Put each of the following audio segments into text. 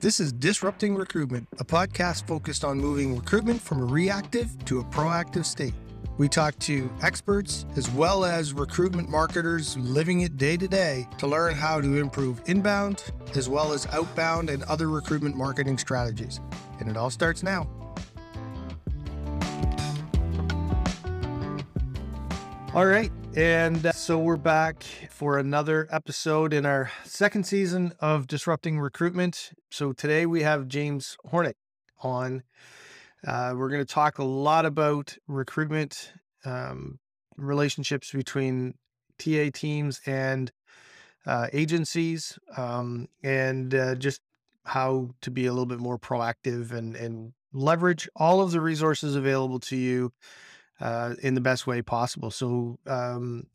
This is Disrupting Recruitment, a podcast focused on moving recruitment from a reactive to a proactive state. We talk to experts as well as recruitment marketers living it day to day to learn how to improve inbound as well as outbound and other recruitment marketing strategies. And it all starts now. All right. And uh, so we're back for another episode in our second season of Disrupting Recruitment. So today we have James Hornick on. Uh, we're going to talk a lot about recruitment um, relationships between TA teams and uh, agencies, um, and uh, just how to be a little bit more proactive and and leverage all of the resources available to you uh, in the best way possible. So, um,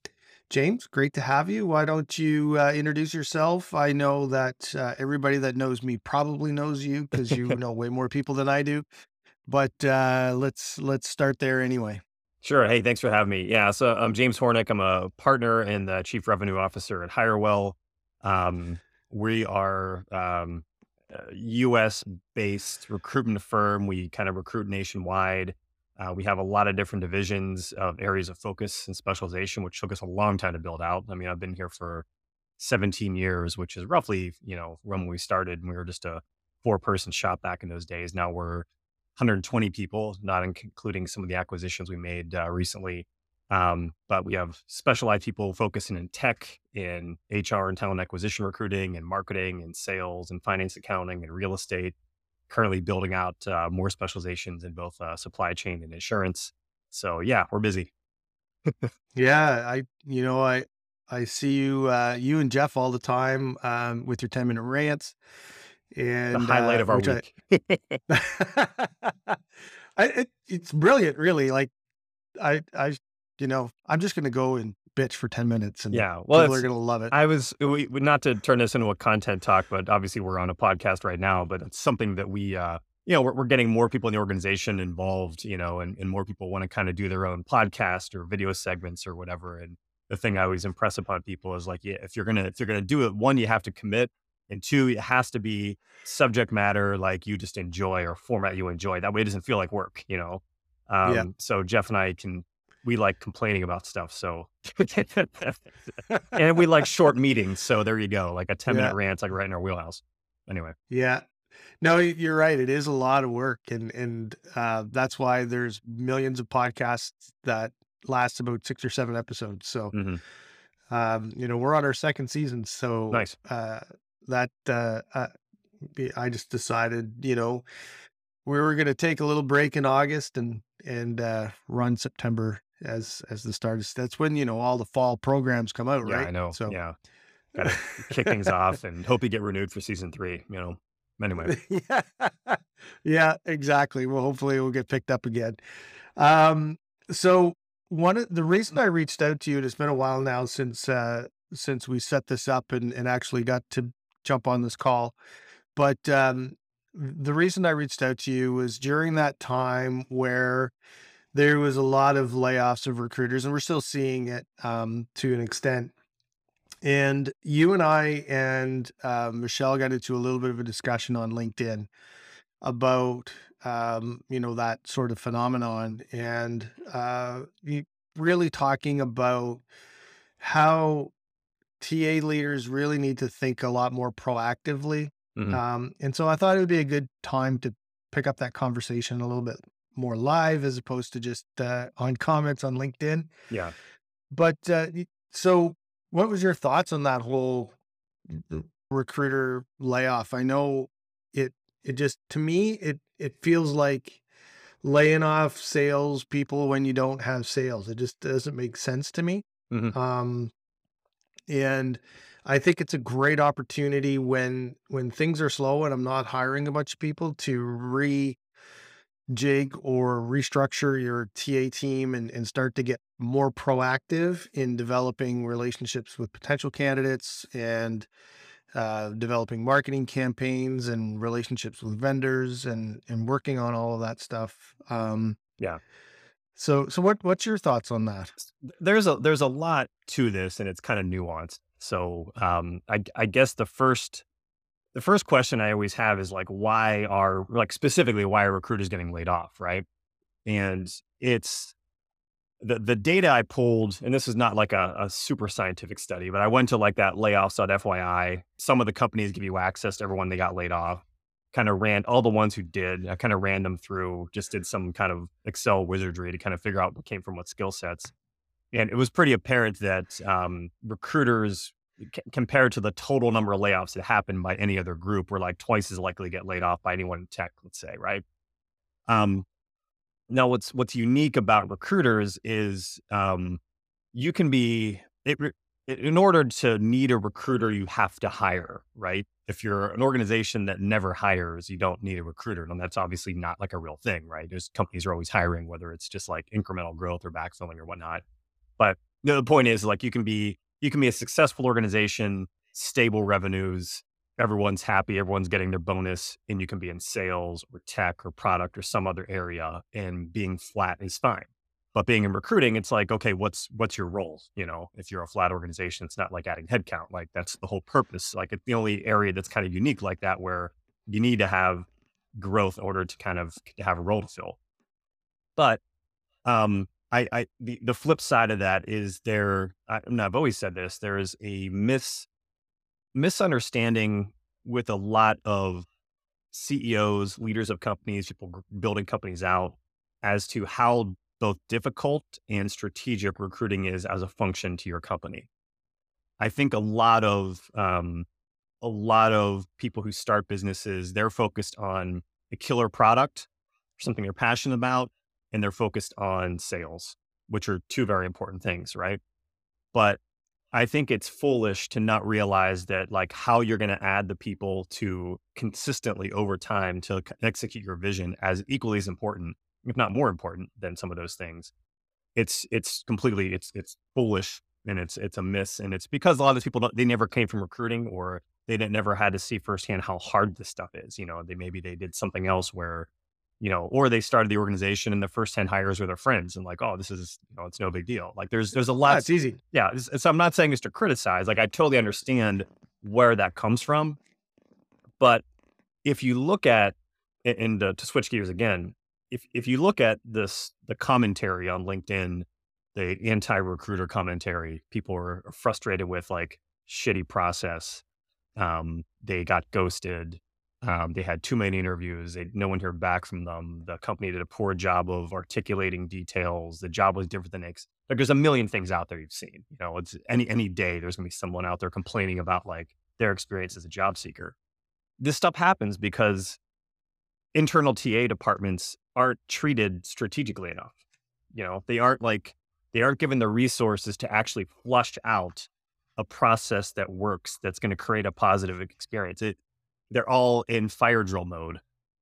James, great to have you. Why don't you uh, introduce yourself? I know that uh, everybody that knows me probably knows you because you know way more people than I do. But uh, let's let's start there anyway. Sure. Hey, thanks for having me. Yeah, so I'm James Hornick. I'm a partner and the chief revenue officer at Hirewell. Um, we are um, a U.S. based recruitment firm. We kind of recruit nationwide. Uh, we have a lot of different divisions of areas of focus and specialization, which took us a long time to build out. I mean, I've been here for 17 years, which is roughly, you know, when we started. and We were just a four person shop back in those days. Now we're 120 people, not including some of the acquisitions we made uh, recently. Um, but we have specialized people focusing in tech, in HR and talent acquisition recruiting, and marketing, and sales, and finance accounting, and real estate currently building out uh, more specializations in both uh, supply chain and insurance. So yeah, we're busy. yeah, I you know I I see you uh, you and Jeff all the time um, with your ten minute rants. And the highlight of uh, our week. I, I it, it's brilliant, really. Like I I you know I'm just gonna go and bitch for 10 minutes and yeah, well, people are going to love it. I was, we, not to turn this into a content talk, but obviously we're on a podcast right now, but it's something that we, uh, you know, we're, we're getting more people in the organization involved, you know, and, and more people want to kind of do their own podcast or video segments or whatever. And the thing I always impress upon people is like, yeah, if you're going to, if you're going to do it, one, you have to commit and two, it has to be subject matter like you just enjoy or format you enjoy. That way it doesn't feel like work, you know? Um, yeah. So Jeff and I can we like complaining about stuff. So, and we like short meetings. So there you go. Like a 10 minute rant, like right in our wheelhouse. Anyway. Yeah. No, you're right. It is a lot of work. And, and, uh, that's why there's millions of podcasts that last about six or seven episodes. So, mm-hmm. um, you know, we're on our second season. So nice. Uh, that, uh, uh I just decided, you know, we were going to take a little break in August and, and, uh, run September as as the start of that's when you know all the fall programs come out, yeah, right? I know. So yeah, got to kick things off and hope you get renewed for season three. You know, anyway. yeah, yeah, exactly. Well, hopefully, we'll get picked up again. Um, so one of the reason I reached out to you, and it's been a while now since uh, since we set this up and and actually got to jump on this call, but um, the reason I reached out to you was during that time where there was a lot of layoffs of recruiters, and we're still seeing it um, to an extent. And you and I and uh, Michelle got into a little bit of a discussion on LinkedIn about um, you know that sort of phenomenon, and uh, really talking about how TA leaders really need to think a lot more proactively. Mm-hmm. Um, and so I thought it would be a good time to pick up that conversation a little bit more live as opposed to just uh, on comments on LinkedIn. Yeah. But uh, so, what was your thoughts on that whole recruiter layoff? I know it. It just to me it it feels like laying off sales people when you don't have sales. It just doesn't make sense to me. Mm-hmm. Um, and I think it's a great opportunity when when things are slow and I'm not hiring a bunch of people to re jig or restructure your TA team and, and start to get more proactive in developing relationships with potential candidates and uh, developing marketing campaigns and relationships with vendors and and working on all of that stuff. Um, yeah. So so what what's your thoughts on that? There's a there's a lot to this and it's kind of nuanced. So um, I I guess the first the first question I always have is like, why are like specifically why are recruiters getting laid off, right? And it's the the data I pulled, and this is not like a, a super scientific study, but I went to like that layoffs.fyi. Some of the companies give you access to everyone they got laid off. Kind of ran all the ones who did. I kind of ran them through, just did some kind of Excel wizardry to kind of figure out what came from what skill sets. And it was pretty apparent that um, recruiters, c- compared to the total number of layoffs that happened by any other group, we're like twice as likely to get laid off by anyone in tech, let's say, right? Um, now, what's what's unique about recruiters is um, you can be it, in order to need a recruiter, you have to hire, right? If you're an organization that never hires, you don't need a recruiter, and that's obviously not like a real thing, right? There's companies are always hiring, whether it's just like incremental growth or backfilling or whatnot. But the point is, like, you can be you can be a successful organization, stable revenues, everyone's happy, everyone's getting their bonus, and you can be in sales or tech or product or some other area, and being flat is fine. But being in recruiting, it's like, okay, what's what's your role? You know, if you're a flat organization, it's not like adding headcount. Like that's the whole purpose. Like it's the only area that's kind of unique like that, where you need to have growth in order to kind of have a role to fill. But um, I, I the, the flip side of that is there. I, I've always said this. There is a mis misunderstanding with a lot of CEOs, leaders of companies, people building companies out as to how both difficult and strategic recruiting is as a function to your company. I think a lot of um, a lot of people who start businesses they're focused on a killer product, something they're passionate about, and they're focused on sales, which are two very important things, right? But I think it's foolish to not realize that like how you're going to add the people to consistently over time to execute your vision as equally as important, if not more important than some of those things. It's it's completely it's it's foolish and it's it's a miss and it's because a lot of these people they never came from recruiting or they didn't, never had to see firsthand how hard this stuff is. You know, they maybe they did something else where you know, or they started the organization and the first 10 hires were their friends and like, oh, this is, you know, it's no big deal. Like there's, there's a lot. Yeah, it's easy. Yeah. so I'm not saying this to criticize. Like I totally understand where that comes from. But if you look at, and uh, to switch gears again, if, if you look at this, the commentary on LinkedIn, the anti-recruiter commentary, people are frustrated with like shitty process. Um, they got ghosted um, they had too many interviews. They, no one heard back from them. The company did a poor job of articulating details. The job was different than X. Like there's a million things out there you've seen. You know, it's any any day there's gonna be someone out there complaining about like their experience as a job seeker. This stuff happens because internal TA departments aren't treated strategically enough. You know, they aren't like they aren't given the resources to actually flush out a process that works that's going to create a positive experience. It they're all in fire drill mode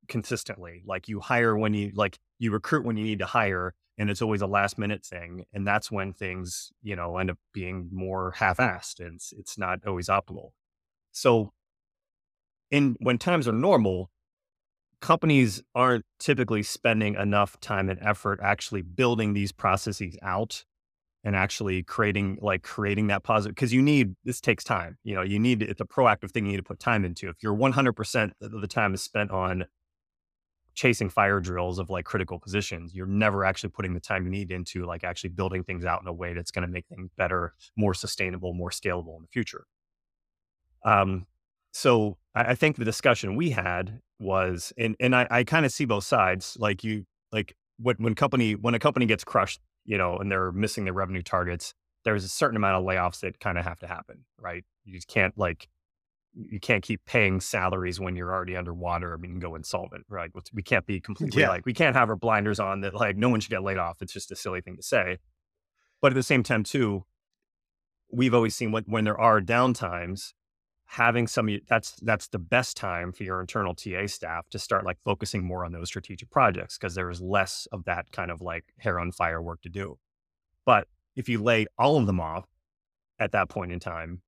consistently. Like you hire when you like you recruit when you need to hire, and it's always a last minute thing. And that's when things, you know, end up being more half assed and it's, it's not always optimal. So in when times are normal, companies aren't typically spending enough time and effort actually building these processes out and actually creating like creating that positive because you need this takes time you know you need it's a proactive thing you need to put time into. If you're 100% of the time is spent on chasing fire drills of like critical positions you're never actually putting the time you need into like actually building things out in a way that's going to make things better more sustainable more scalable in the future. Um so I, I think the discussion we had was and and i, I kind of see both sides like you like when, when company when a company gets crushed you know, and they're missing their revenue targets, there's a certain amount of layoffs that kind of have to happen, right? You can't like, you can't keep paying salaries when you're already underwater. I mean, go insolvent, right? We can't be completely yeah. like, we can't have our blinders on that like no one should get laid off. It's just a silly thing to say. But at the same time, too, we've always seen what when there are downtimes, having some that's that's the best time for your internal TA staff to start like focusing more on those strategic projects because there is less of that kind of like hair on fire work to do. But if you lay all of them off at that point in time,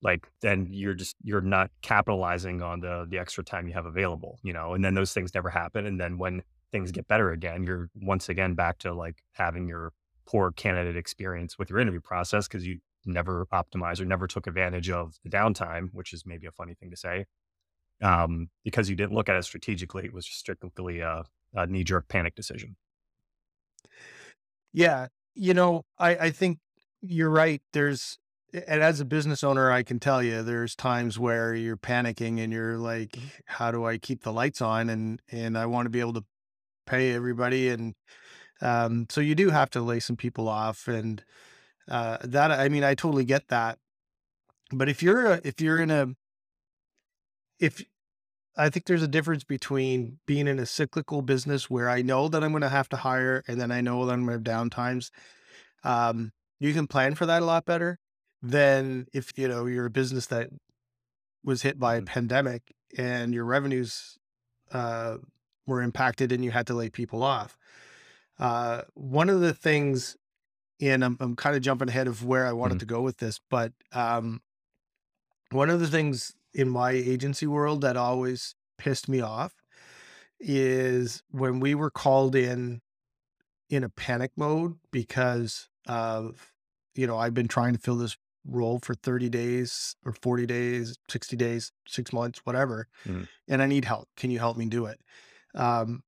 like then you're just you're not capitalizing on the the extra time you have available, you know, and then those things never happen. And then when things get better again, you're once again back to like having your poor candidate experience with your interview process because you never optimized or never took advantage of the downtime, which is maybe a funny thing to say. um, because you didn't look at it strategically. It was just strictly a, a knee jerk panic decision. Yeah. You know, I, I think you're right. There's, and as a business owner, I can tell you there's times where you're panicking and you're like, how do I keep the lights on? And, and I want to be able to pay everybody. And, um, so you do have to lay some people off and, uh, that, I mean, I totally get that. But if you're, a, if you're in a, if I think there's a difference between being in a cyclical business where I know that I'm going to have to hire and then I know that I'm going to have downtimes. Um, you can plan for that a lot better than if, you know, you're a business that was hit by a Mhm. pandemic and your revenues, uh, were impacted and you had to lay people off. Uh, one of the things, and I'm, I'm kind of jumping ahead of where I wanted Mhm. to go with this, but, um, one of the things in my agency world that always pissed me off is when we were called in in a panic mode because of you know I've been trying to fill this role for 30 days or 40 days 60 days 6 months whatever Mhm. and I need help can you help me do it um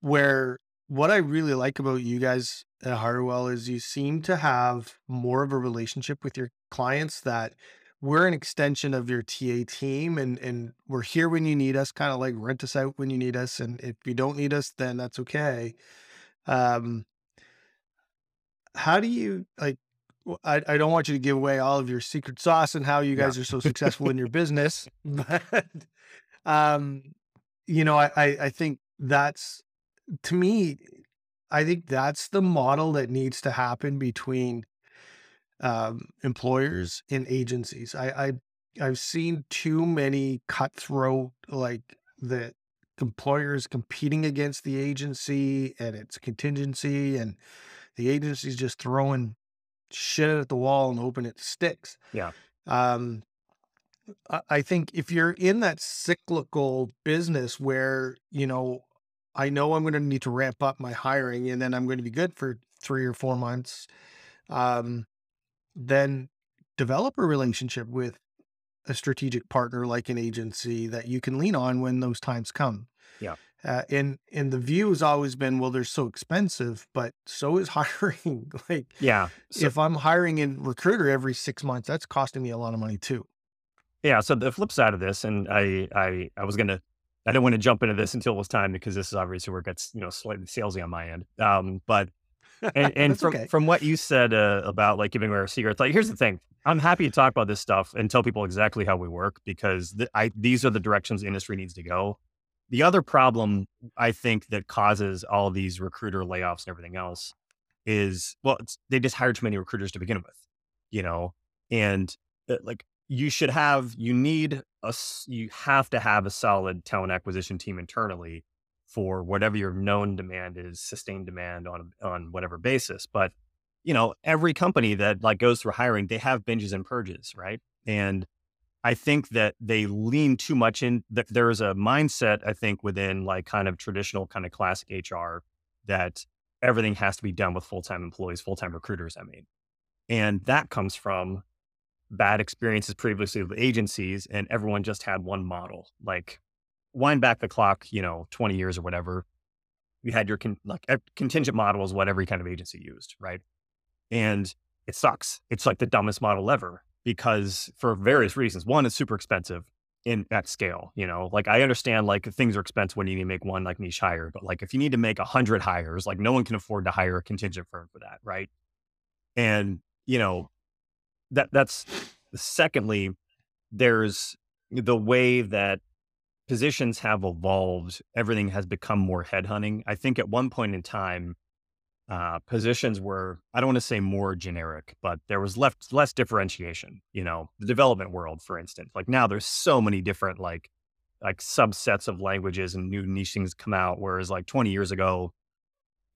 where what I really like about you guys at Hirewell is you seem to have more of a relationship with your clients that we're an extension of your TA team and and we're here when you need us, kind of like rent us out when you need us. And if you don't need us, then that's okay. Um, how do you like I, I don't want you to give away all of your secret sauce and how you Yeah. guys are so successful in your business, but um, you know, I, I I think that's to me, I think that's the model that needs to happen between um, employers and agencies. I, I I've seen too many cutthroat like the employers competing against the agency and its contingency, and the agency's just throwing shit at the wall and hoping it sticks. Yeah. Um, I I think if you're in that cyclical business where, you know, I know I'm going to need to ramp up my hiring and then I'm going to be good for three or four months, um, then develop a relationship with a strategic partner like an agency that you can lean on when those times come. Yeah. Uh, and and the view has always been, well, they're so expensive, but so is hiring. like Yeah. So, if I'm hiring a recruiter every six months, that's costing me a lot of money too. yeah. So the flip side of this, and I, I, I was gonna, I didn't want to jump into this until it was time because this is obviously where it gets, you know, slightly salesy on my end. Um, but and, and from okay. from what you said uh, about like giving away our secrets, like here's the thing: I'm happy to talk about this stuff and tell people exactly how we work because th- I these are the directions the industry needs to go. The other problem I think that causes all these recruiter layoffs and everything else is well, it's, they just hired too many recruiters to begin with, you know, and uh, like you should have you need a you have to have a solid talent acquisition team internally for whatever your known demand is, sustained demand on on whatever basis. But you know, every company that like goes through hiring, they have binges and purges, right? And I think that they lean too much in. That there is a mindset, I think, within like kind of traditional kind of classic HR that everything has to be done with full time employees, full time recruiters. I mean, and that comes from bad experiences previously with agencies, and everyone just had one model. Like wind back the clock, you know, 20 years or whatever, you had your con- like contingent model is what every kind of agency used, right? And it sucks. It's like the dumbest model ever because for various reasons. One, it's super expensive in at scale. You know, like I understand like things are expensive when you need to make one like niche hire, but like if you need to make a hundred hires, like no one can afford to hire a contingent firm for that, right? And you know, that that's secondly, there's the way that positions have evolved, everything has become more headhunting. I think at one point in time, uh, positions were, I don't want to say more generic, but there was left less differentiation. You know, the development world, for instance, like now there's so many different like like subsets of languages and new niche things come out. Whereas like 20 years ago,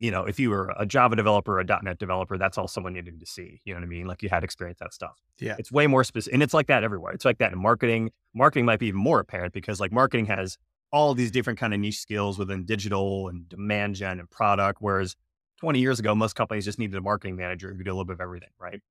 you know, if you were a Java developer, a .NET developer, that's all someone needed to see. You know what I mean? Like you had experience that stuff. Yeah. It's way more specific, and it's like that everywhere. It's like that in marketing. Marketing might be even more apparent because like marketing has all these different kind of niche skills within digital and demand gen and product. Whereas 20 years ago, most companies just needed a marketing manager who could do a little bit of everything, right?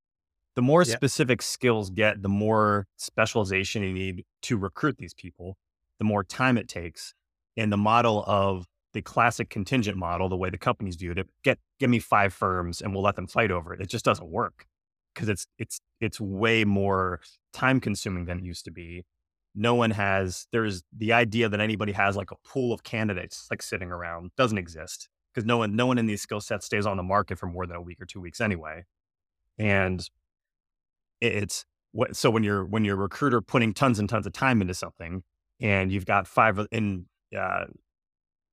The more Yeah. specific skills get, the more specialization you need to recruit these people. The the more time it takes. And the model of the classic contingent model, the way the companies viewed it, get give me five firms and we'll let them fight over it. It just doesn't work because it's it's it's way more time consuming than it used to be. No one has there's the idea that anybody has like a pool of candidates like sitting around doesn't exist because no one no one in these skill sets stays on the market for more than a week or two weeks anyway. And it's what so when you're when you're a recruiter putting tons and tons of time into something and you've got five in uh,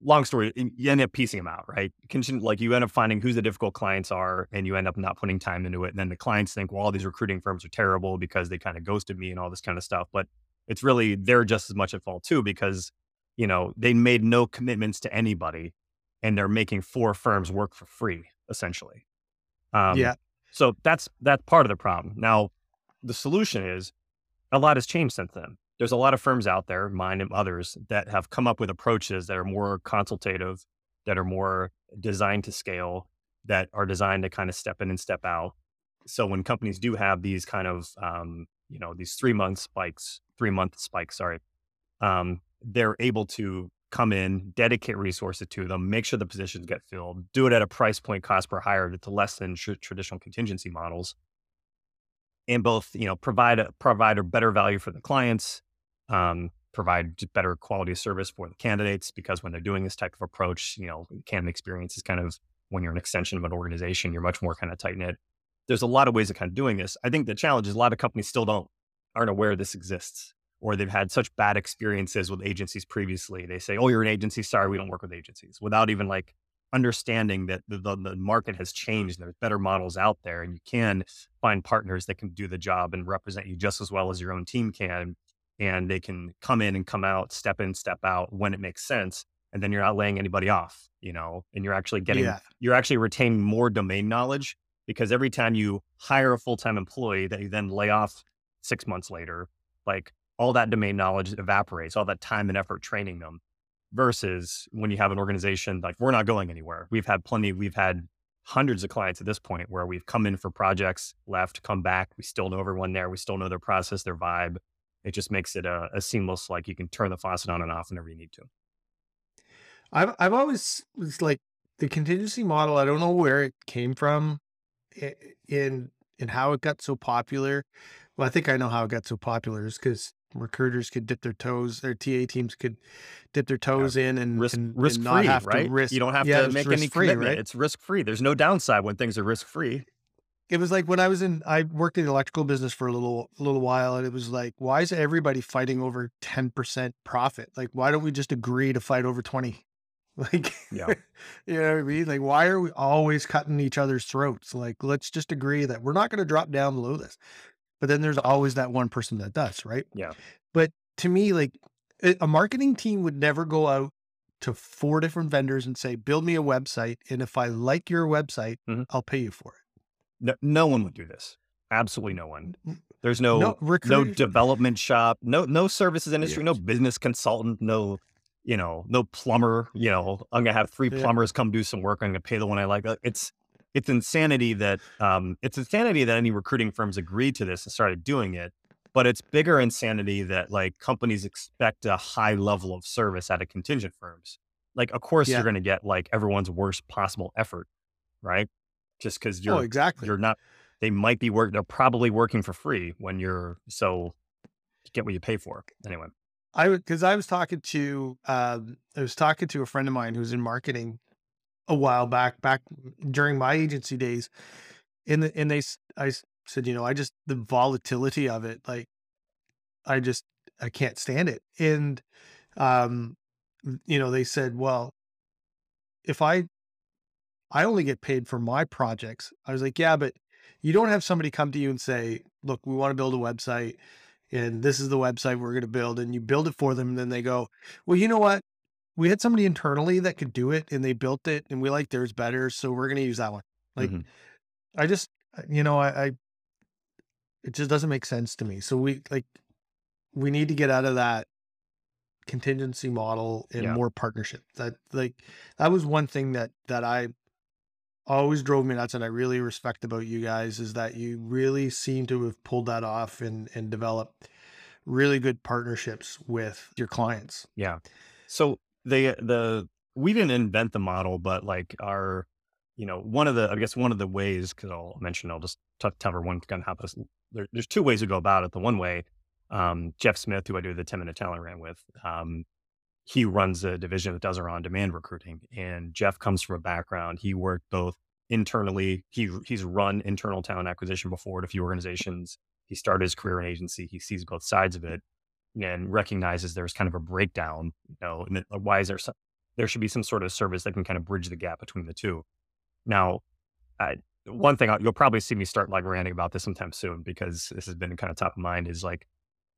long story, you end up piecing them out, right? Like you end up finding who's the difficult clients are, and you end up not putting time into it. And then the clients think, well, all these recruiting firms are terrible because they kind of ghosted me and all this kind of stuff. But it's really they're just as much at fault too because you know they made no commitments to anybody, and they're making four firms work for free essentially. Um, yeah. So that's that's part of the problem. Now, the solution is a lot has changed since then there's a lot of firms out there, mine and others, that have come up with approaches that are more consultative, that are more designed to scale, that are designed to kind of step in and step out. So when companies do have these kind of, um, you know, these three month spikes, three month spikes, sorry, um, they're able to come in, dedicate resources to them, make sure the positions get filled, do it at a price point cost per hire that's less than tr- traditional contingency models, and both, you know, provide a, provide a better value for the clients, um, provide better quality service for the candidates because when they're doing this type of approach, you know, candidate experience is kind of when you're an extension of an organization, you're much more kind of tight knit. There's a lot of ways of kind of doing this. I think the challenge is a lot of companies still don't aren't aware this exists or they've had such bad experiences with agencies previously. They say, "Oh, you're an agency. Sorry, we don't work with agencies," without even like understanding that the, the, the market has changed. There's better models out there, and you can find partners that can do the job and represent you just as well as your own team can and they can come in and come out, step in, step out when it makes sense. And then you're not laying anybody off, you know, and you're actually getting, yeah. you're actually retaining more domain knowledge because every time you hire a full time employee that you then lay off six months later, like all that domain knowledge evaporates, all that time and effort training them versus when you have an organization like we're not going anywhere. We've had plenty, we've had hundreds of clients at this point where we've come in for projects, left, come back. We still know everyone there. We still know their process, their vibe. It just makes it a, a seamless, like you can turn the faucet on and off whenever you need to. I've I've always was like the contingency model. I don't know where it came from, in in how it got so popular. Well, I think I know how it got so popular is because recruiters could dip their toes, their TA teams could dip their toes yeah. in and risk, and, risk and free, have right? to risk. You don't have yeah, to make any free, commitment. Right? It's risk free. There's no downside when things are risk free it was like when I was in, I worked in the electrical business for a little, a little while, and it was like, why is everybody fighting over ten percent profit? Like, why don't we just agree to fight over twenty? Like, yeah, you know what I mean? Like, why are we always cutting each other's throats? Like, let's just agree that we're not going to drop down below this. But then there's always that one person that does, right? Yeah. But to me, like, a marketing team would never go out to four different vendors and say, build me a website. And if I like your website, mm-hmm. I'll pay you for it. No, no one would do this. Absolutely no one. There's no no, no development shop, no no services industry, no business consultant, no you know no plumber. You know I'm gonna have three yeah. plumbers come do some work. I'm gonna pay the one I like. Uh, it's it's insanity that um it's insanity that any recruiting firms agreed to this and started doing it. But it's bigger insanity that like companies expect a high level of service out of contingent firms. Like of course yeah. you're gonna get like everyone's worst possible effort, right? Just because you're oh, exactly. you're not they might be work they're probably working for free when you're so you get what you pay for anyway. I would because i was talking to um i was talking to a friend of mine who's in marketing a while back back during my agency days and the, and they i said you know i just the volatility of it like i just i can't stand it. And um you know they said well if i I only get paid for my projects. I was like, yeah, but you don't have somebody come to you and say, look, we want to build a website and this is the website we're going to build. And you build it for them. And then they go, well, you know what? We had somebody internally that could do it and they built it and we like theirs better. So we're going to use that one. Like, mm-hmm. I just, uh, you know, I, I, it just doesn't make sense to me. So we like, we need to get out of that contingency model and yeah. more partnership. That like that was one thing that that I always drove me nuts and I really respect about you guys is that you really seem to have pulled that off and and developed really good partnerships with your clients. Yeah. So they the we didn't invent the model, but like our, you know, one of the I guess one of the ways because I'll mention I'll just t- tell everyone kind of how this. There, there's two ways to go about it. The one way, um, Jeff Smith, who I do the 10 minute talent ran with, um, he runs a division that does our on demand recruiting. And Jeff comes from a background. He worked both internally. He he's run internal talent acquisition before at a few organizations. He started his career in agency. He sees both sides of it and recognizes there's kind of a breakdown. You know, and why is there some, there should be some sort of service that can kind of bridge the gap between the two. Now, I, one thing I'll, you'll probably see me start like ranting about this sometime soon because this has been kind of top of mind is like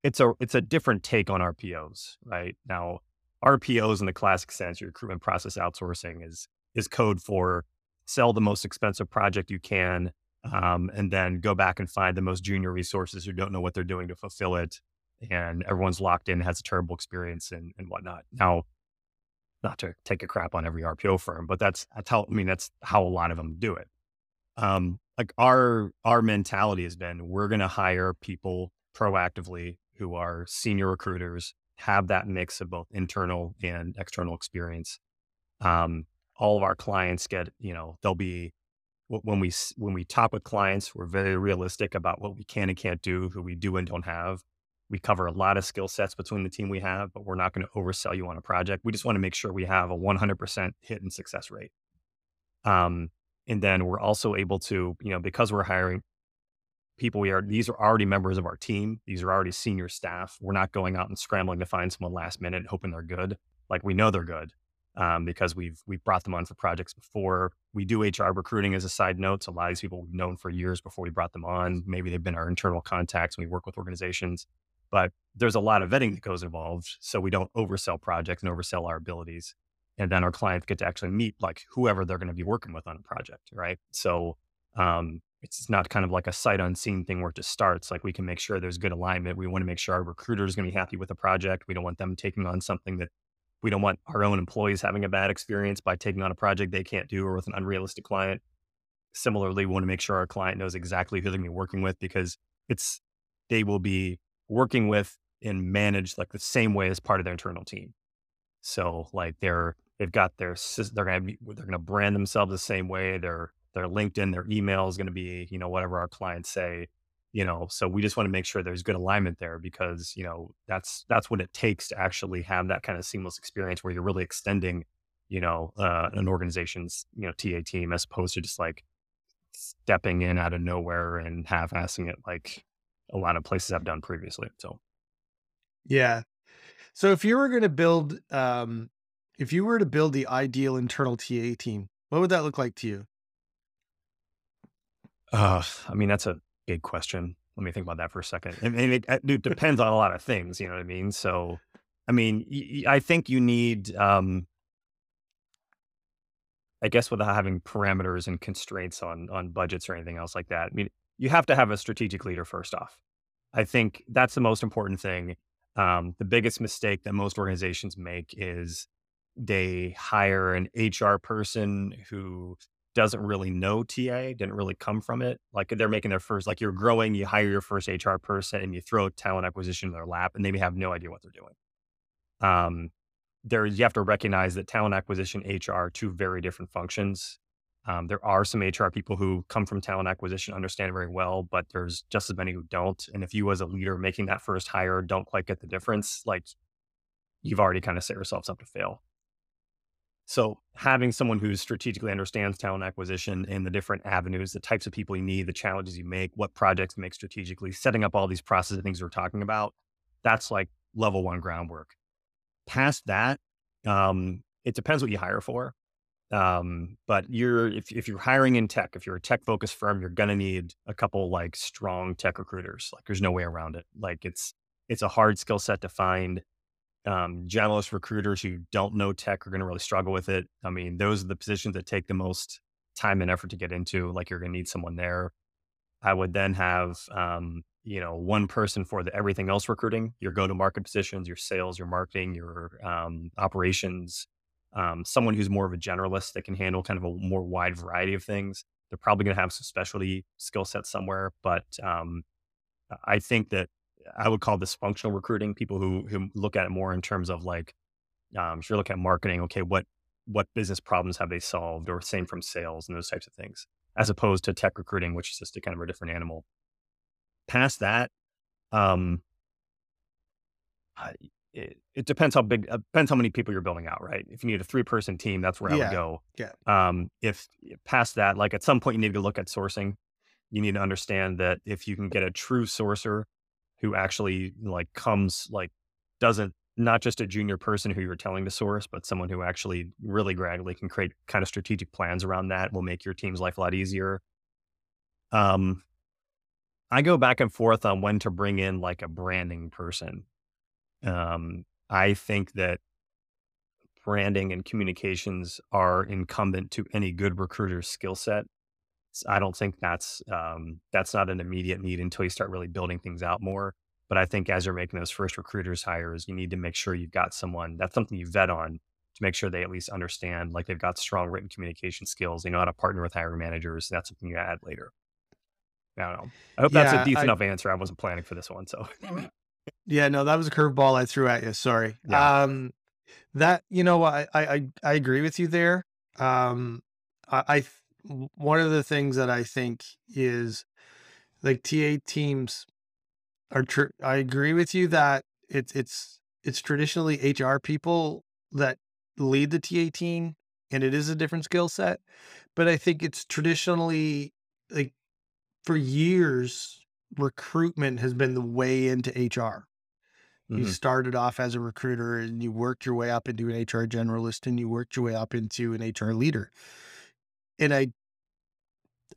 it's a it's a different take on RPOs, right? Now, RPOs in the classic sense, your recruitment process outsourcing is is code for sell the most expensive project you can, um, and then go back and find the most junior resources who don't know what they're doing to fulfill it, and everyone's locked in, has a terrible experience, and and whatnot. Now, not to take a crap on every RPO firm, but that's that's how I mean that's how a lot of them do it. Um, like our our mentality has been, we're going to hire people proactively who are senior recruiters have that mix of both internal and external experience. Um, all of our clients get, you know, they'll be when we when we talk with clients, we're very realistic about what we can and can't do, who we do and don't have. We cover a lot of skill sets between the team we have, but we're not going to oversell you on a project. We just want to make sure we have a 100% hit and success rate. Um, and then we're also able to, you know, because we're hiring people we are these are already members of our team. These are already senior staff. We're not going out and scrambling to find someone last minute hoping they're good. Like we know they're good um, because we've we've brought them on for projects before. We do hr recruiting as a side note so a lot of these people we've known for years before we brought them on. Maybe they've been our internal contacts. We work with organizations. But there's a lot of vetting that goes involved so we don't oversell projects and oversell our abilities. And then our clients get to actually meet like whoever they're going to be working with on a project right? So um, it's not kind of like a sight unseen thing where it just starts. Like we can make sure there's good alignment. We want to make sure our recruiter is going to be happy with the project. We don't want them taking on something that we don't want our own employees having a bad experience by taking on a project they can't do or with an unrealistic client. Similarly, we want to make sure our client knows exactly who they're going to be working with because it's they will be working with and managed like the same way as part of their internal team. So like they're they've got their they're going to they're going to brand themselves the same way. They're their LinkedIn, their email is going to be, you know, whatever our clients say, you know, so we just want to make sure there's good alignment there because, you know, that's, that's what it takes to actually have that kind of seamless experience where you're really extending, you know, uh, an organization's, you know, TA team as opposed to just like stepping in out of nowhere and half assing it like a lot of places have done previously. So, yeah. So if you were going to build, um, if you were to build the ideal internal TA team, what would that look like to you? Uh, I mean, that's a big question. Let me think about that for a second. Mean, it, it depends on a lot of things. You know what I mean? So, I mean, I think you need, um, I guess, without having parameters and constraints on on budgets or anything else like that. I mean, you have to have a strategic leader first off. I think that's the most important thing. Um, the biggest mistake that most organizations make is they hire an HR person who doesn't really know TA, didn't really come from it. Like they're making their first, like you're growing, you hire your first HR person and you throw talent acquisition in their lap and they may have no idea what they're doing. Um, there, you have to recognize that talent acquisition, HR two very different functions. Um, there are some HR people who come from talent acquisition, understand very well, but there's just as many who don't. And if you, as a leader making that first hire, don't quite get the difference, like you've already kind of set yourselves up to fail. So having someone who strategically understands talent acquisition and the different avenues, the types of people you need, the challenges you make, what projects make strategically, setting up all these processes and things we're talking about, that's like level one groundwork. Past that, um, it depends what you hire for. Um, but you're if if you're hiring in tech, if you're a tech focused firm, you're gonna need a couple like strong tech recruiters. Like there's no way around it. Like it's it's a hard skill set to find um, generalist recruiters who don't know tech are going to really struggle with it. I mean, those are the positions that take the most time and effort to get into. Like you're going to need someone there. I would then have, um, you know, one person for the everything else recruiting, your go to market positions, your sales, your marketing, your um, operations, um, someone who's more of a generalist that can handle kind of a more wide variety of things. They're probably going to have some specialty skill sets somewhere, but um, I think that I would call this functional recruiting. People who who look at it more in terms of like, um, if you look at marketing, okay, what what business problems have they solved, or same from sales and those types of things, as opposed to tech recruiting, which is just a kind of a different animal. Past that, um, I, it, it, depends how big, uh, depends how many people you're building out, right? If you need a three person team, that's where yeah. I would go. Yeah. Um, if past that, like at some point, you need to look at sourcing. You need to understand that if you can get a true sourcer who actually like comes, like doesn't not just a junior person who you're telling to source, but someone who actually really gradually can create kind of strategic plans around that will make your team's life a lot easier. Um, I go back and forth on when to bring in like a branding person. Um, I think that branding and communications are incumbent to any good recruiter's skill set. I don't think that's um, that's not an immediate need until you start really building things out more. But I think as you're making those first recruiters hires, you need to make sure you've got someone that's something you vet on to make sure they at least understand, like they've got strong written communication skills. They know how to partner with hiring managers. That's something you add later. I don't know. I hope yeah, that's a decent I, enough answer. I wasn't planning for this one, so. yeah, no, that was a curveball I threw at you. Sorry. Yeah. Um, that you know, I I I agree with you there. Um, I, I one of the things that I think is like TA teams are tr- I agree with you that it's it's it's traditionally HR people that lead the TA team and it is a different skill set. But I think it's traditionally like for years, recruitment has been the way into HR. Mm-hmm. You started off as a recruiter and you worked your way up into an HR generalist and you worked your way up into an HR leader. And I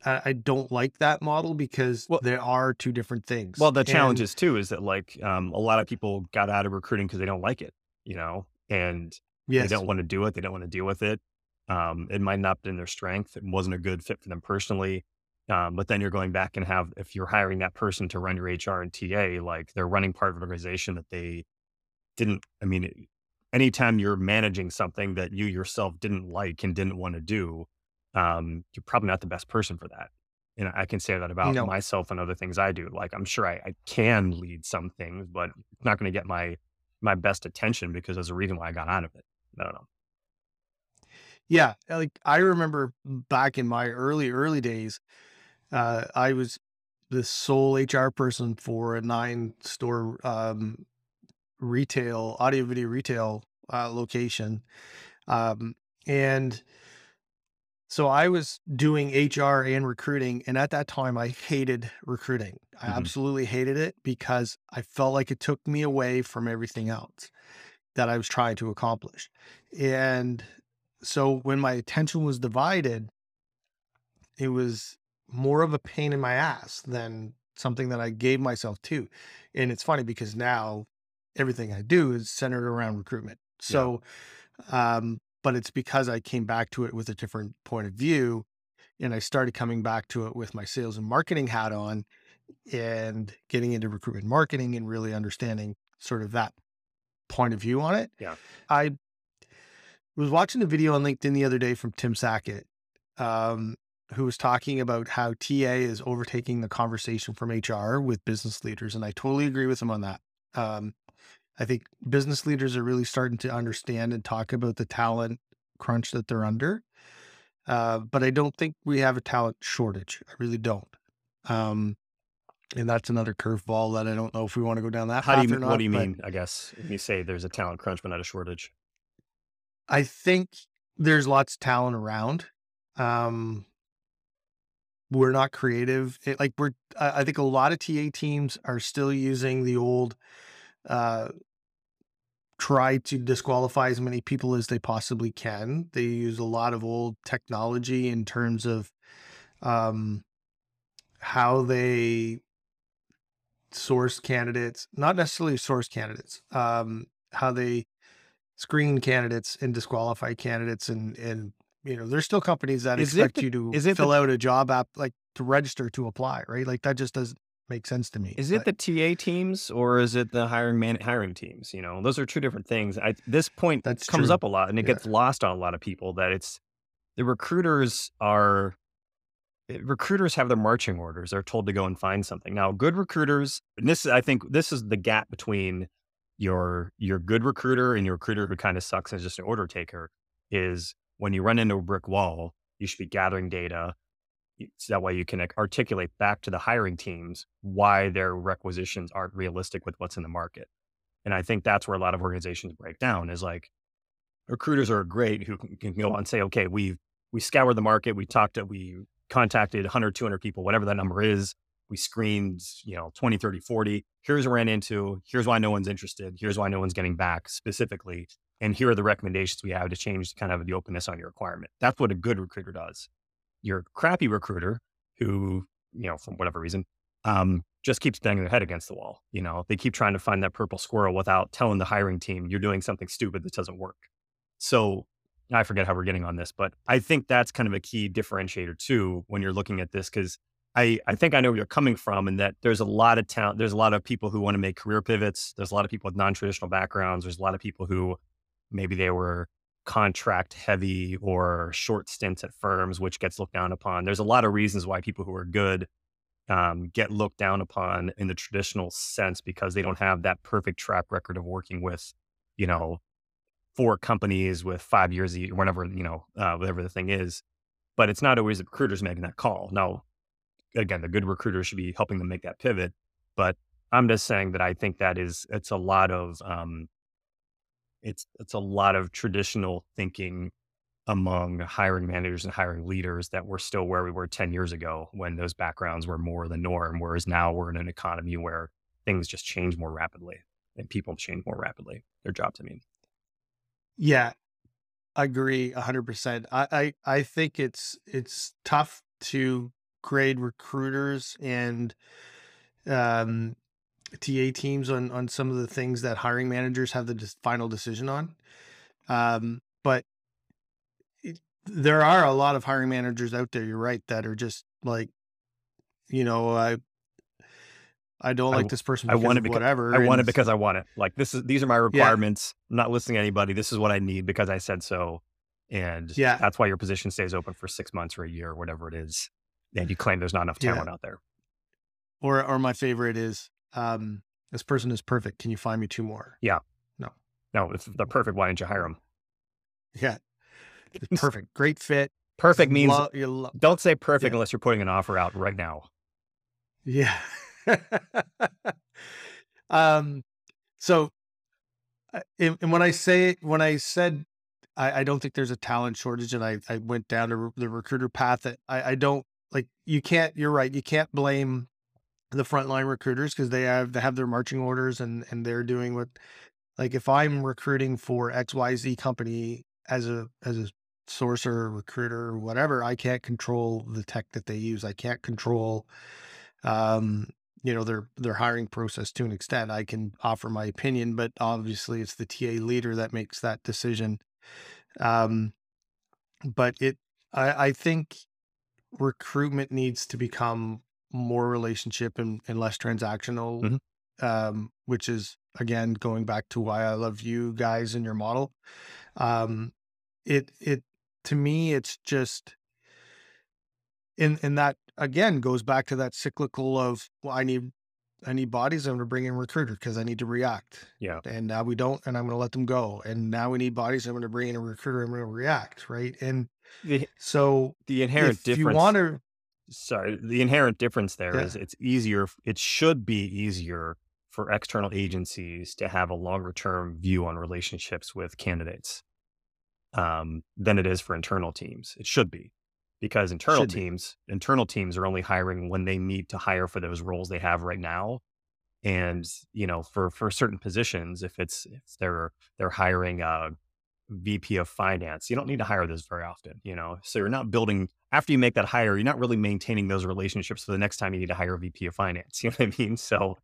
I, don't like that model because well, there are two different things. Well, the and, challenge is too is that like um, a lot of people got out of recruiting because they don't like it, you know, and yes. they don't want to do it. They don't want to deal with it. Um, it might not have been their strength. It wasn't a good fit for them personally. Um, but then you're going back and have if you're hiring that person to run your HR and TA, like they're running part of an organization that they didn't. I mean, anytime you're managing something that you yourself didn't like and didn't want to do, um, you're probably not the best person for that. And I can say that about no. myself and other things I do. Like I'm sure I, I can lead some things, but it's not going to get my my best attention because there's a reason why I got out of it. I don't know. Yeah, like I remember back in my early early days, uh, I was the sole HR person for a nine store um, retail audio video retail uh, location, um, and so I was doing HR and recruiting. And at that time, I hated recruiting. I mm-hmm. absolutely hated it because I felt like it took me away from everything else that I was trying to accomplish. And so when my attention was divided, it was more of a pain in my ass than something that I gave myself to. And it's funny because now everything I do is centered around recruitment. So, yeah. um, but it's because I came back to it with a different point of view. And I started coming back to it with my sales and marketing hat on and getting into recruitment marketing and really understanding sort of that point of view on it. Yeah. I was watching a video on LinkedIn the other day from Tim Sackett, um, who was talking about how TA is overtaking the conversation from HR with business leaders. And I totally agree with him on that. Um, I think business leaders are really starting to understand and talk about the talent crunch that they're under. Uh, but I don't think we have a talent shortage. I really don't. Um, and that's another curveball that I don't know if we want to go down that. How do you? Not, what do you mean? I guess when you say there's a talent crunch, but not a shortage. I think there's lots of talent around. Um, we're not creative. It, like we're, I think a lot of TA teams are still using the old uh, try to disqualify as many people as they possibly can. They use a lot of old technology in terms of um, how they source candidates, not necessarily source candidates, um, how they screen candidates and disqualify candidates and and you know there's still companies that is expect the, you to fill the, out a job app like to register to apply right like that just doesn't make sense to me. Is it but, the TA teams or is it the hiring man hiring teams? You know, those are two different things. I, this point that comes true. up a lot and it yeah. gets lost on a lot of people that it's the recruiters are eh, recruiters have their marching orders. They're told to go and find something. Now, good recruiters, and this I think this is the gap between your your good recruiter and your recruiter who kind of sucks as just an order taker is when you run into a brick wall, you should be gathering data. So that way you can articulate back to the hiring teams why their requisitions aren't realistic with what's in the market. And I think that's where a lot of organizations break down is like recruiters are great who can, go on and say, okay, we we scoured the market, we talked to, we contacted 100, 200 people, whatever that number is. We screened, you know, 20, 30, 40. Here's what ran into. Here's why no one's interested. Here's why no one's getting back specifically. And here are the recommendations we have to change kind of the openness on your requirement. That's what a good recruiter does. Your crappy recruiter, who, you know, for whatever reason, um, just keeps banging their head against the wall. You know, they keep trying to find that purple squirrel without telling the hiring team you're doing something stupid that doesn't work. So I forget how we're getting on this, but I think that's kind of a key differentiator too when you're looking at this because I, I think I know where you're coming from and that there's a lot of talent. There's a lot of people who want to make career pivots. There's a lot of people with non-traditional backgrounds. There's a lot of people who maybe they were contract heavy or short stints at firms, which gets looked down upon. There's a lot of reasons why people who are good um, get looked down upon in the traditional sense because they don't have that perfect track record of working with, you know, four companies with five years, whenever, you know, uh, whatever the thing is. But it's not always the recruiters making that call. Now, again, the good recruiter should be helping them make that pivot. But I'm just saying that I think that is, it's a lot of, um, it's, it's a lot of traditional thinking among hiring managers and hiring leaders that we're still where we were 10 years ago when those backgrounds were more the norm. Whereas now we're in an economy where things just change more rapidly and people change more rapidly, their jobs, I mean. Yeah, I agree hundred percent. I, I I think it's it's tough to grade recruiters and um, TA teams on on some of the things that hiring managers have the final decision on. Um, but it, there are a lot of hiring managers out there. You're right that are just like, you know, I I don't like this person. I want it because whatever. I want it because I want it. Like this is these are my requirements. Yeah. I'm not listening to anybody. This is what I need because I said so. And yeah, that's why your position stays open for six months or a year or whatever it is. And you claim there's not enough talent yeah. out there. Or or my favorite is um, this person is perfect. Can you find me two more? Yeah. No. No, if they're perfect, why didn't you hire them? Yeah. Perfect. Great fit. Perfect means lo- lo- don't say perfect yeah. unless you're putting an offer out right now. Yeah. um, so, uh, and, and when I say when I said I, I, don't think there's a talent shortage, and I I went down to the recruiter path. That I, I don't like. You can't. You're right. You can't blame the frontline recruiters because they have they have their marching orders and and they're doing what. Like if I'm recruiting for X Y Z company as a as a sourcer, recruiter, or whatever, I can't control the tech that they use. I can't control um you know their their hiring process to an extent. I can offer my opinion, but obviously it's the TA leader that makes that decision. Um, but it, I, I think recruitment needs to become more relationship and, and less transactional. Mm-hmm. Um, which is again going back to why I love you guys and your model. Um, it it to me it's just in and that again goes back to that cyclical of well, I need I need bodies. I'm going to bring in recruiter because I need to react. Yeah. And now we don't, and I'm going to let them go. And now we need bodies. I'm going to bring in a recruiter. I'm going to react. Right. And the, so the inherent difference. If you want to. Sorry, the inherent difference there yeah. is it's easier. It should be easier for external agencies to have a longer term view on relationships with candidates um, than it is for internal teams. It should be because internal Should teams be. internal teams are only hiring when they need to hire for those roles they have right now and you know for for certain positions if it's if they're they're hiring a vp of finance you don't need to hire this very often you know so you're not building after you make that hire you're not really maintaining those relationships for the next time you need to hire a vp of finance you know what i mean so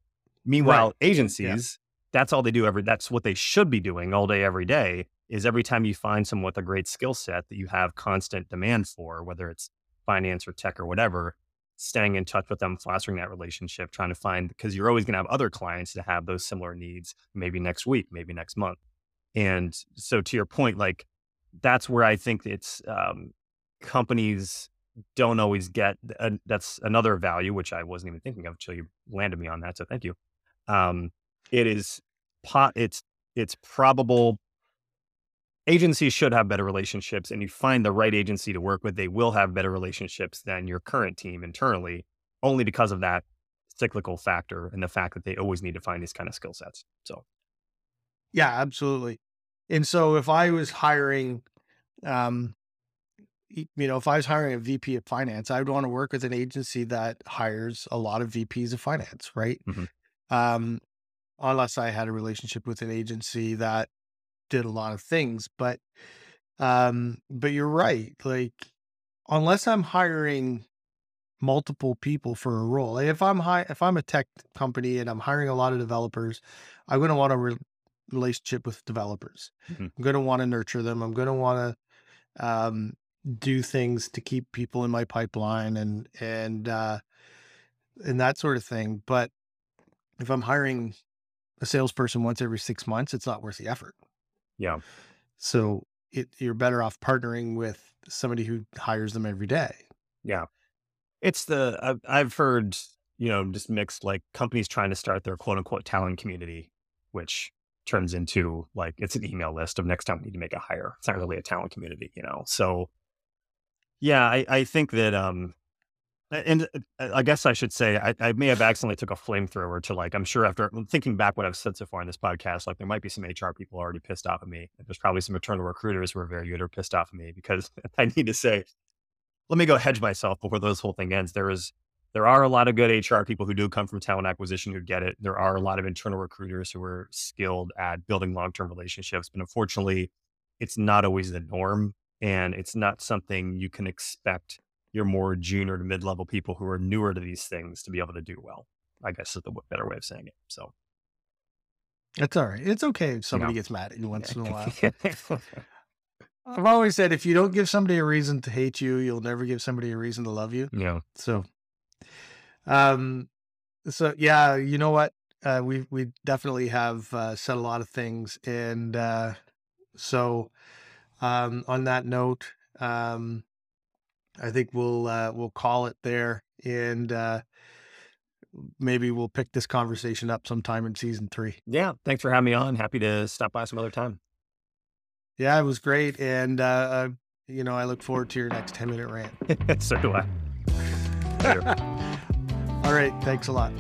meanwhile right. agencies yeah. that's all they do every that's what they should be doing all day every day is every time you find someone with a great skill set that you have constant demand for, whether it's finance or tech or whatever, staying in touch with them, fostering that relationship, trying to find because you're always going to have other clients that have those similar needs, maybe next week, maybe next month. And so to your point, like that's where I think it's um, companies don't always get. That's another value which I wasn't even thinking of until you landed me on that. So thank you. Um, it is pot. It's it's probable agencies should have better relationships and you find the right agency to work with, they will have better relationships than your current team internally, only because of that cyclical factor and the fact that they always need to find these kind of skill sets. So, yeah, absolutely. And so if I was hiring, um, you know, if I was hiring a VP of finance, I would want to work with an agency that hires a lot of VPs of finance, right? Mm-hmm. Um, unless I had a relationship with an agency that did a lot of things, but um, but you're right. Like, unless I'm hiring multiple people for a role, if I'm high, if I'm a tech company and I'm hiring a lot of developers, I'm going to want to re- relationship with developers. Mm-hmm. I'm going to want to nurture them. I'm going to want to um, do things to keep people in my pipeline and and uh, and that sort of thing. But if I'm hiring a salesperson once every six months, it's not worth the effort. Yeah. So it, you're better off partnering with somebody who hires them every day. Yeah. It's the, I've, I've heard, you know, just mixed like companies trying to start their quote unquote talent community, which turns into like it's an email list of next time we need to make a hire. It's not really a talent community, you know? So yeah, I, I think that um and uh, I guess I should say I, I may have accidentally took a flamethrower to like I'm sure after thinking back what I've said so far in this podcast, like there might be some HR people already pissed off at me. There's probably some internal recruiters who are very good or pissed off at me because I need to say, let me go hedge myself before this whole thing ends. There is there are a lot of good HR people who do come from talent acquisition who get it. There are a lot of internal recruiters who are skilled at building long term relationships, but unfortunately, it's not always the norm, and it's not something you can expect your more junior to mid level people who are newer to these things to be able to do well. I guess is the better way of saying it. So that's all right. It's okay if somebody gets mad at you once in a while. I've always said if you don't give somebody a reason to hate you, you'll never give somebody a reason to love you. Yeah. So, um, so yeah, you know what? Uh, we we definitely have uh, said a lot of things, and uh, so um, on that note, um, I think we'll uh, we'll call it there, and uh, maybe we'll pick this conversation up sometime in season three. Yeah, thanks for having me on. Happy to stop by some other time. Yeah, it was great, and uh, you know I look forward to your next ten minute rant. so do I. All right, thanks a lot.